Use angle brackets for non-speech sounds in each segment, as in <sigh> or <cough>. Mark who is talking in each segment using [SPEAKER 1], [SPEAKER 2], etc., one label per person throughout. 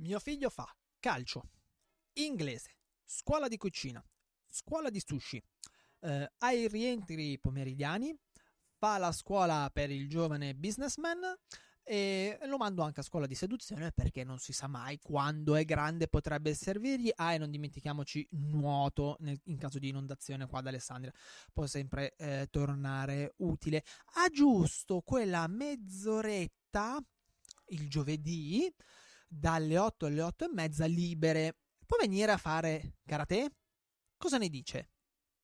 [SPEAKER 1] Mio figlio fa calcio, inglese, scuola di cucina, scuola di sushi, eh, i rientri pomeridiani, fa la scuola per il giovane businessman e lo mando anche a scuola di seduzione perché non si sa mai quando è grande potrebbe servirgli. Ah, e non dimentichiamoci nuoto nel, in caso di inondazione qua ad Alessandria, può sempre eh, tornare utile. Ha giusto quella mezz'oretta il giovedì dalle 8 alle 8 e mezza libere. Può venire a fare karate? Cosa ne dice?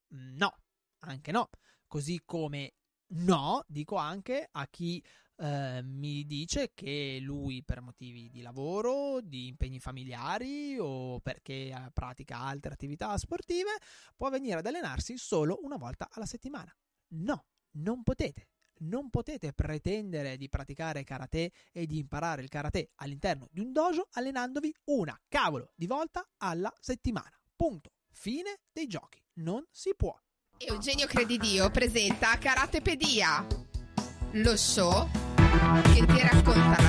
[SPEAKER 1] No, anche no. Così come no, dico anche a chi eh, mi dice che lui per motivi di lavoro, di impegni familiari o perché eh, pratica altre attività sportive può venire ad allenarsi solo una volta alla settimana. No, non potete non potete pretendere di praticare karate e di imparare il karate all'interno di un dojo allenandovi una cavolo di volta alla settimana. Punto. Fine dei giochi. Non si può.
[SPEAKER 2] Eugenio Credidio presenta Karatepedia, lo show che ti racconta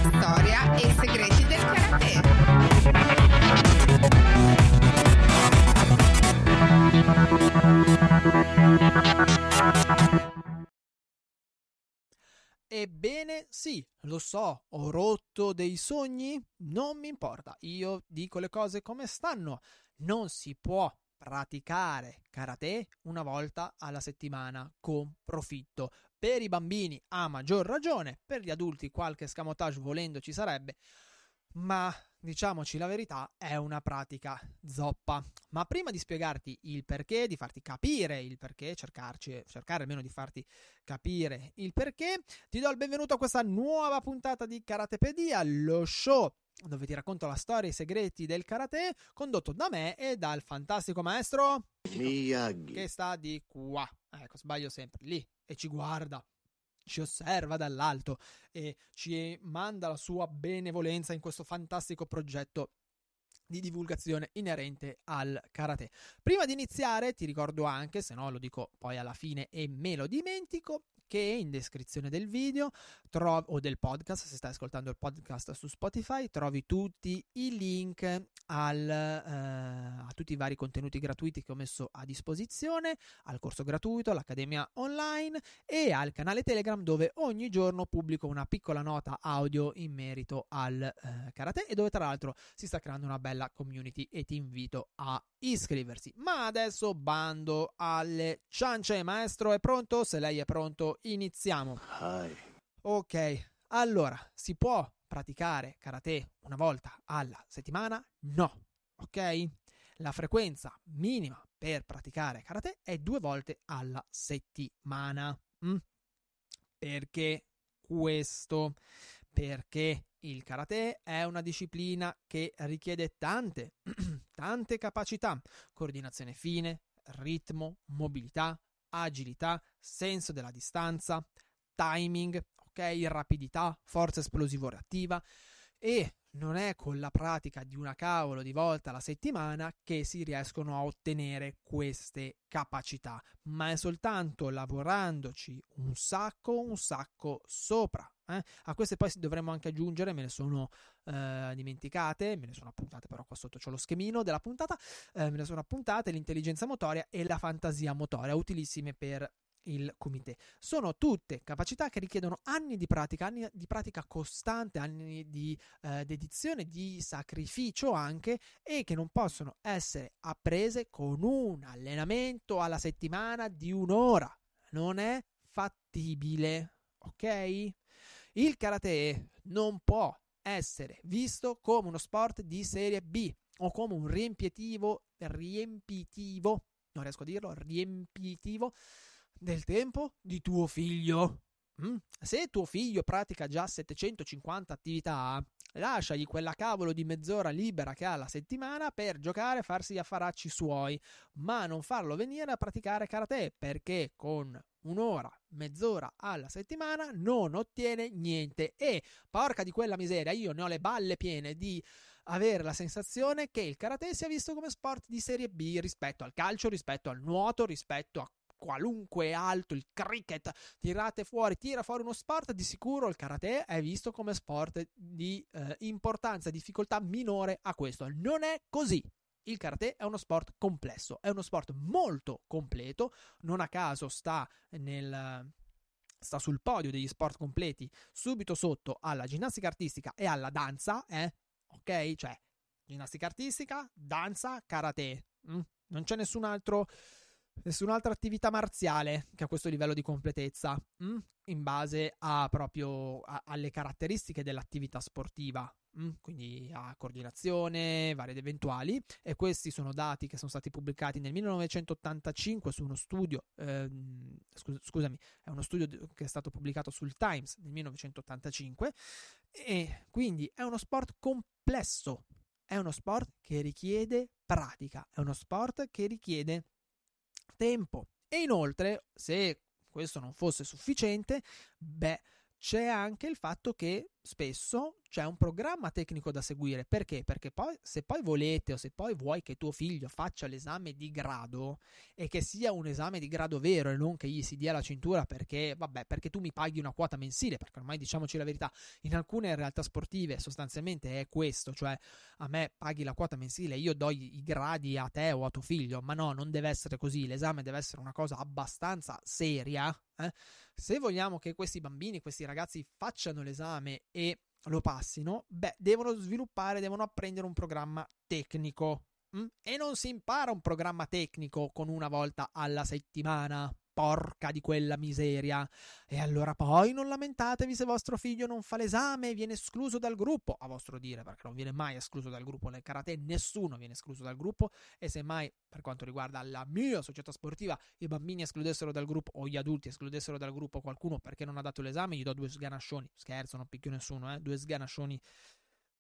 [SPEAKER 1] sì, lo so, ho rotto dei sogni? Non mi importa, io dico le cose come stanno. Non si può praticare karate una volta alla settimana con profitto. Per i bambini a maggior ragione, per gli adulti qualche scamotage volendo ci sarebbe, ma diciamoci la verità, è una pratica zoppa. Ma prima di spiegarti il perché, di farti capire il perché, cercarci, cercare almeno di farti capire il perché, ti do il benvenuto a questa nuova puntata di Karatepedia, lo show dove ti racconto la storia e i segreti del karate, condotto da me e dal fantastico maestro
[SPEAKER 3] Miyagi,
[SPEAKER 1] che sta di qua. Ecco, sbaglio sempre, lì, e ci guarda ci osserva dall'alto e ci manda la sua benevolenza in questo fantastico progetto di divulgazione inerente al karate. Prima di iniziare, ti ricordo anche, se no lo dico poi alla fine e me lo dimentico, che in descrizione del video tro- o del podcast, se stai ascoltando il podcast su Spotify, trovi tutti i link al, eh, a tutti i vari contenuti gratuiti che ho messo a disposizione, al corso gratuito, all'Accademia Online e al canale Telegram dove ogni giorno pubblico una piccola nota audio in merito al eh, karate e dove tra l'altro si sta creando una bella community e ti invito a iscriversi. Ma adesso bando alle ciance, maestro è pronto? Se lei è pronto, iniziamo.
[SPEAKER 3] Hai.
[SPEAKER 1] Ok, allora, si può praticare karate una volta alla settimana? No, ok? La frequenza minima per praticare karate è due volte alla settimana. Mm? Perché questo? Perché il karate è una disciplina che richiede tante, <clears throat> tante capacità, coordinazione fine, ritmo, mobilità, agilità, senso della distanza, timing, ok, rapidità, forza esplosivo-reattiva e non è con la pratica di una cavolo di volta alla settimana che si riescono a ottenere queste capacità, ma è soltanto lavorandoci un sacco, un sacco sopra. Eh? A queste poi dovremmo anche aggiungere, me ne sono eh, dimenticate, me ne sono appuntate però qua sotto c'ho lo schemino della puntata, eh, me ne sono appuntate l'intelligenza motoria e la fantasia motoria, utilissime per il comité. Sono tutte capacità che richiedono anni di pratica, anni di pratica costante, anni di eh, dedizione, di sacrificio anche e che non possono essere apprese con un allenamento alla settimana di un'ora. Non è fattibile, ok? Il karate non può essere visto come uno sport di serie B o come un riempitivo, riempitivo, non riesco a dirlo, riempitivo del tempo di tuo figlio. Mm? Se tuo figlio pratica già 750 attività, lasciagli quella cavolo di mezz'ora libera che ha la settimana per giocare e farsi gli affaracci suoi, ma non farlo venire a praticare karate perché con un'ora, mezz'ora alla settimana non ottiene niente e porca di quella miseria, io ne ho le balle piene di avere la sensazione che il karate sia visto come sport di serie B rispetto al calcio, rispetto al nuoto, rispetto a qualunque altro, il cricket, tirate fuori, tira fuori uno sport, di sicuro il karate è visto come sport di eh, importanza, difficoltà minore a questo. Non è così. Il karate è uno sport complesso, è uno sport molto completo, non a caso sta nel sta sul podio degli sport completi, subito sotto alla ginnastica artistica e alla danza, eh? Ok? Cioè, ginnastica artistica, danza, karate. Mm? Non c'è nessun altro nessun'altra attività marziale che ha questo livello di completezza mm? in base a proprio a, alle caratteristiche dell'attività sportiva? Quindi a coordinazione varie ed eventuali. E questi sono dati che sono stati pubblicati nel 1985 su uno studio ehm, scus- scusami è uno studio che è stato pubblicato sul Times nel 1985 e quindi è uno sport complesso. È uno sport che richiede pratica. È uno sport che richiede tempo. E inoltre, se questo non fosse sufficiente, beh, c'è anche il fatto che spesso c'è un programma tecnico da seguire. Perché? Perché poi, se poi volete o se poi vuoi che tuo figlio faccia l'esame di grado e che sia un esame di grado vero e non che gli si dia la cintura perché, vabbè, perché tu mi paghi una quota mensile, perché ormai diciamoci la verità, in alcune realtà sportive sostanzialmente è questo, cioè a me paghi la quota mensile, io do i gradi a te o a tuo figlio, ma no, non deve essere così, l'esame deve essere una cosa abbastanza seria. Eh? Se vogliamo che questi bambini, questi ragazzi facciano l'esame e lo passino, beh, devono sviluppare, devono apprendere un programma tecnico. Mh? Mm? E non si impara un programma tecnico con una volta alla settimana porca di quella miseria. E allora poi non lamentatevi se vostro figlio non fa l'esame e viene escluso dal gruppo, a vostro dire, perché non viene mai escluso dal gruppo nel karate, nessuno viene escluso dal gruppo e semmai per quanto riguarda la mia società sportiva i bambini escludessero dal gruppo o gli adulti escludessero dal gruppo qualcuno perché non ha dato l'esame, gli do due sganascioni, scherzo, non picchio nessuno, eh? due sganascioni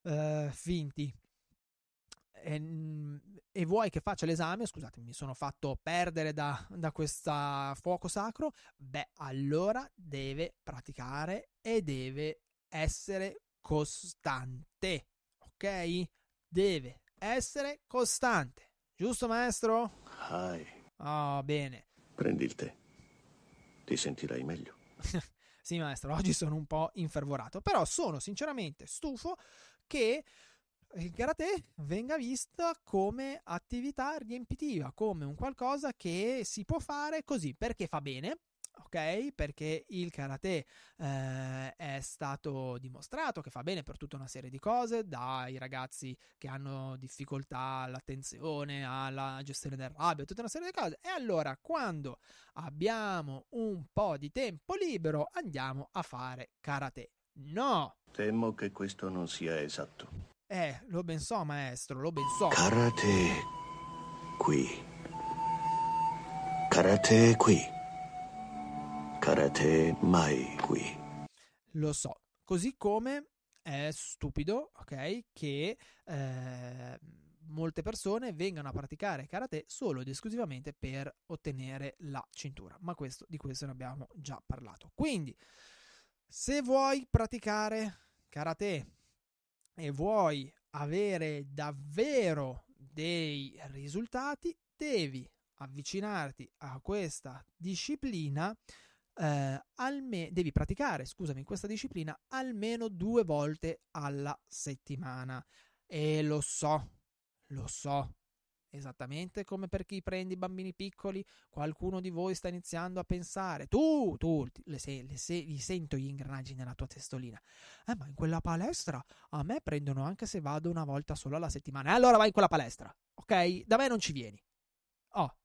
[SPEAKER 1] uh, finti e, e, vuoi che faccia l'esame, scusate, mi sono fatto perdere da, da questo fuoco sacro, beh, allora deve praticare e deve essere costante, ok? Deve essere costante, giusto maestro?
[SPEAKER 3] Hai.
[SPEAKER 1] Oh, bene.
[SPEAKER 3] Prendi il tè, ti sentirai meglio. <laughs>
[SPEAKER 1] sì, maestro, oggi sono un po' infervorato, però sono sinceramente stufo che il karate venga vista come attività riempitiva, come un qualcosa che si può fare così perché fa bene, ok? Perché il karate eh, è stato dimostrato che fa bene per tutta una serie di cose, dai ragazzi che hanno difficoltà all'attenzione, alla gestione del rabbio, tutta una serie di cose. E allora, quando abbiamo un po' di tempo libero, andiamo a fare karate. No!
[SPEAKER 3] Temo che questo non sia esatto.
[SPEAKER 1] Eh, lo ben so, maestro, lo ben so.
[SPEAKER 3] Karate qui. Karate qui. Karate mai qui.
[SPEAKER 1] Lo so. Così come è stupido, ok, che eh, molte persone vengano a praticare karate solo ed esclusivamente per ottenere la cintura. Ma questo, di questo ne abbiamo già parlato. Quindi, se vuoi praticare karate e vuoi avere davvero dei risultati, devi avvicinarti a questa disciplina. Eh, alme- devi praticare, scusami, questa disciplina almeno due volte alla settimana. E lo so, lo so, Esattamente come per chi prende i bambini piccoli, qualcuno di voi sta iniziando a pensare, tu, tu, le, se, le se, li sento gli ingranaggi nella tua testolina. Eh, ma in quella palestra a me prendono anche se vado una volta solo alla settimana. E allora vai in quella palestra, ok? Da me non ci vieni. Oh,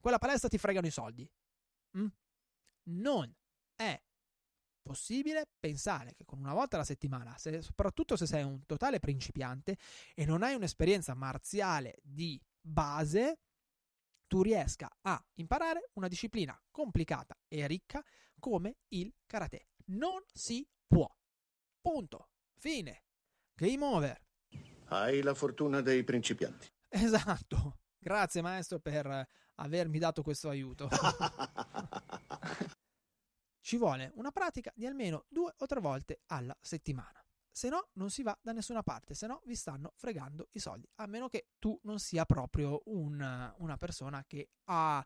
[SPEAKER 1] quella palestra ti fregano i soldi. Mm? Non è possibile pensare che con una volta alla settimana, se, soprattutto se sei un totale principiante e non hai un'esperienza marziale di base, tu riesca a imparare una disciplina complicata e ricca come il karate. Non si può. Punto. Fine. Game over.
[SPEAKER 3] Hai la fortuna dei principianti. <laughs>
[SPEAKER 1] Esatto. Grazie maestro per avermi dato questo aiuto. <laughs> <laughs> ci vuole una pratica di almeno due o tre volte alla settimana. Se no, non si va da nessuna parte, se no vi stanno fregando i soldi, a meno che tu non sia proprio un, una persona che ha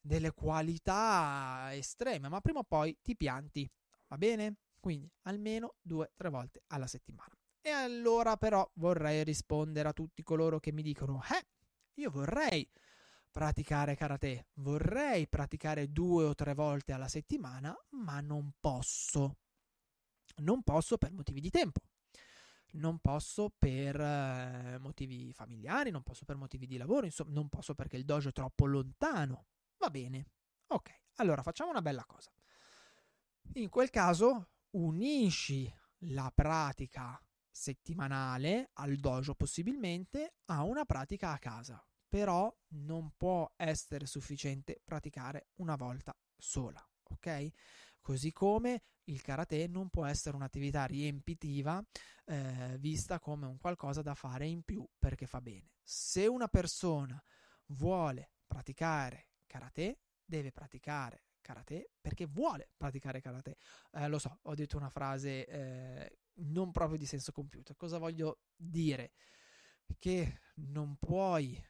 [SPEAKER 1] delle qualità estreme, ma prima o poi ti pianti, va bene? Quindi almeno due o tre volte alla settimana. E allora però vorrei rispondere a tutti coloro che mi dicono, eh, io vorrei praticare karate, vorrei praticare due o tre volte alla settimana, ma non posso. Non posso per motivi di tempo. Non posso per eh, motivi familiari, non posso per motivi di lavoro, insomma, non posso perché il dojo è troppo lontano. Va bene. Ok, allora facciamo una bella cosa. In quel caso unisci la pratica settimanale al dojo possibilmente a una pratica a casa però non può essere sufficiente praticare una volta sola, ok? Così come il karate non può essere un'attività riempitiva eh, vista come un qualcosa da fare in più perché fa bene. Se una persona vuole praticare karate, deve praticare karate perché vuole praticare karate. Eh, lo so, ho detto una frase eh, non proprio di senso compiuto. Cosa voglio dire? Che non puoi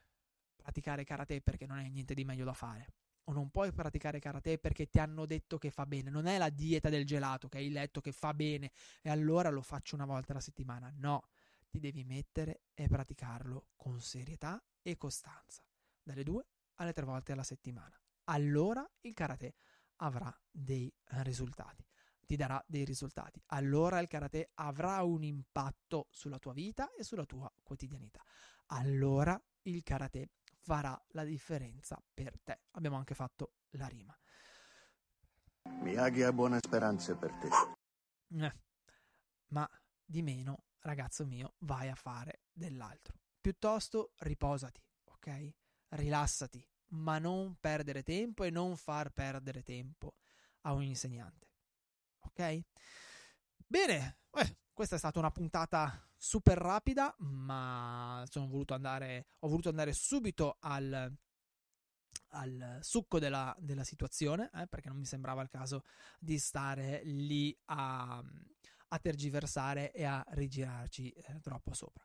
[SPEAKER 1] praticare karate perché non hai niente di meglio da fare. O non puoi praticare karate perché ti hanno detto che fa bene. Non è la dieta del gelato che hai letto che fa bene e allora lo faccio una volta alla settimana. No, ti devi mettere e praticarlo con serietà e costanza, dalle due alle tre volte alla settimana. Allora il karate avrà dei risultati ti darà dei risultati. Allora il karate avrà un impatto sulla tua vita e sulla tua quotidianità. Allora il karate farà la differenza per te. Abbiamo anche fatto la rima.
[SPEAKER 3] Miyagi ha buone speranze per te.
[SPEAKER 1] Eh, ma di meno, ragazzo mio, vai a fare dell'altro. Piuttosto riposati, ok? Rilassati, ma non perdere tempo e non far perdere tempo a un insegnante. Ok? Bene, eh, questa è stata una puntata super rapida, ma voluto andare, ho voluto andare subito al, al succo della, della situazione, eh, perché non mi sembrava il caso di stare lì a, a tergiversare e a rigirarci eh, troppo sopra.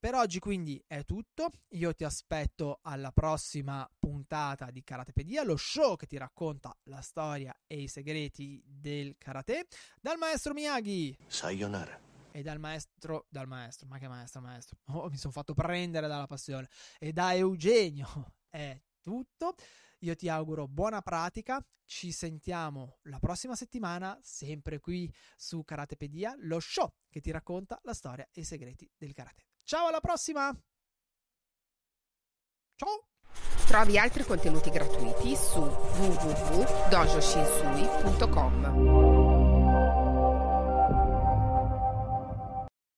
[SPEAKER 1] Per oggi quindi è tutto, io ti aspetto alla prossima puntata di Karatepedia, lo show che ti racconta la storia e i segreti del karate, dal maestro Miyagi.
[SPEAKER 3] Sayonara.
[SPEAKER 1] E dal maestro, dal maestro, ma che maestro, maestro, <laughs> oh, mi sono fatto prendere dalla passione. E da Eugenio <laughs> è tutto. Io ti auguro buona pratica. Ci sentiamo la prossima settimana, sempre qui su Karatepedia, lo show che ti racconta la storia e i segreti del karate. Ciao, alla prossima! Ciao!
[SPEAKER 2] Trovi altri contenuti gratuiti su www.dojoshinsui.com.